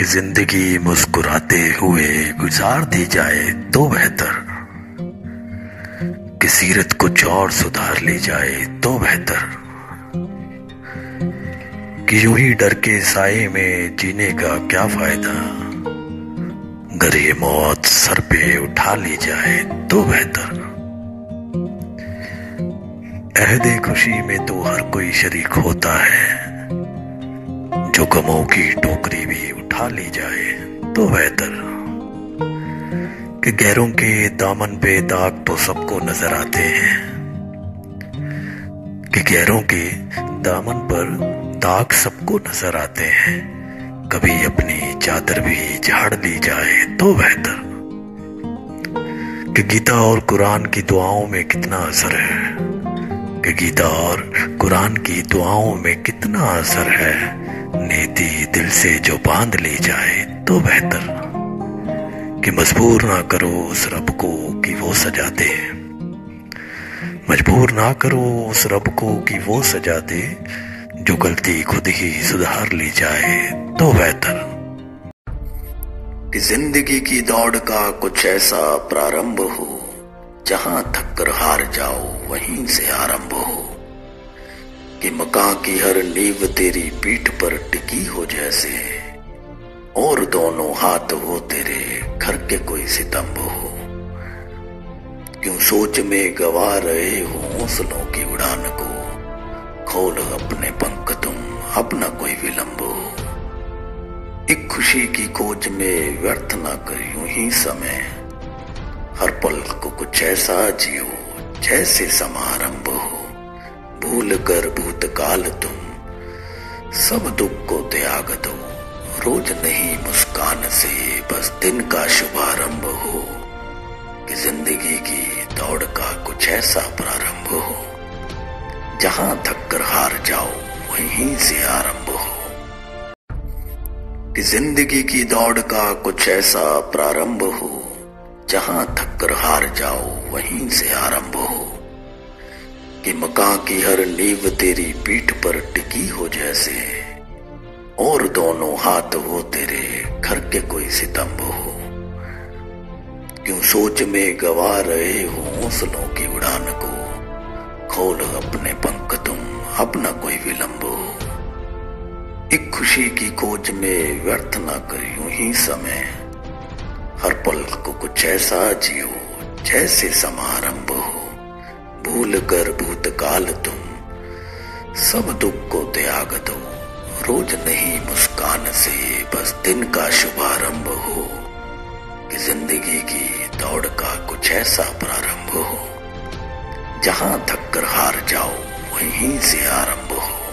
कि ज़िंदगी मुस्कुराते हुए गुजार दी जाए तो बेहतर। कि सीरत कुछ और सुधार ली जाए तो बेहतर। कि यूँ ही डर के साए में जीने का क्या फ़ायदा? अगर ये मौत सर पे उठा ली जाए तो बेहतर। अहदे खुशी में तो हर कोई शरीक होता है। जो गमों की टोकरी भी उठा ली जाए तो बेहतर। कि गैरों के दामन पे दाग तो सबको नज़र आते हैं। कि गैरों के दामन पर दाग सबको नज़र आते हैं। कभी अपनी चादर भी झाड़ ली जाए तो बेहतर। कि गीता और कुरान की दुआओं में कितना असर है। कि गीता और कुरान की दुआओं में कितना असर है। नीति दिल से जो बाँध ली जाए तो बेहतर। कि मजबूर ना करो उस रब को कि वो सजा दे। मजबूर ना करो उस रब को कि वो सजा दे। जो गलती खुद ही सुधार ली जाए तो बेहतर। कि ज़िंदगी की दौड़ का कुछ ऐसा प्रारंभ हो, जहाँ थक कर हार जाओ वहीं से आरंभ हो। कि मकां की हर नींव तेरी पीठ पर टिकी हो जैसे। और दोनों हाथ हो तेरे, घर के कोई सितंब हो। क्यों सोच में गवा रहे हो हौसलों की उड़ान को? खोल अपने पंख तुम, अपना कोई विलंब हो। एक खुशी की खोज में व्यर्थ ना कर यूँ ही समय। हर पल को कुछ ऐसा जियो जैसे समारंभ हो। भूल कर भूतकाल तुम। सब दुख को त्याग दो। रोज नहीं मुस्कान से, बस दिन का शुभारंभ हो। कि ज़िंदगी की दौड़ का कुछ ऐसा प्रारंभ हो। जहाँ थक कर हार जाओ, वहीं से आरंभ हो। कि ज़िंदगी की दौड़ का कुछ ऐसा प्रारंभ हो। जहाँ थक कर हार जाओ, वहीं से आरंभ हो। कि मकां की हर नींव तेरी पीठ पर टिकी हो जैसे। और दोनों हाथ हो तेरे, घर के कोई सितंब हो। क्यों सोच में गवा रहे हो हौसलों की उड़ान को? खोल अपने पंख तुम, अपना कोई विलंब हो। एक खुशी की खोज में व्यर्थ ना कर यूँ ही समय। हर पल को कुछ ऐसा जियो जैसे समारंभ हो। भूल कर भूतकाल तुम। सब दुख को त्याग दो। रोज नहीं मुस्कान से, बस दिन का शुभारंभ हो। कि ज़िंदगी की दौड़ का कुछ ऐसा प्रारंभ हो। जहाँ थक कर हार जाओ, वहीं से आरंभ हो।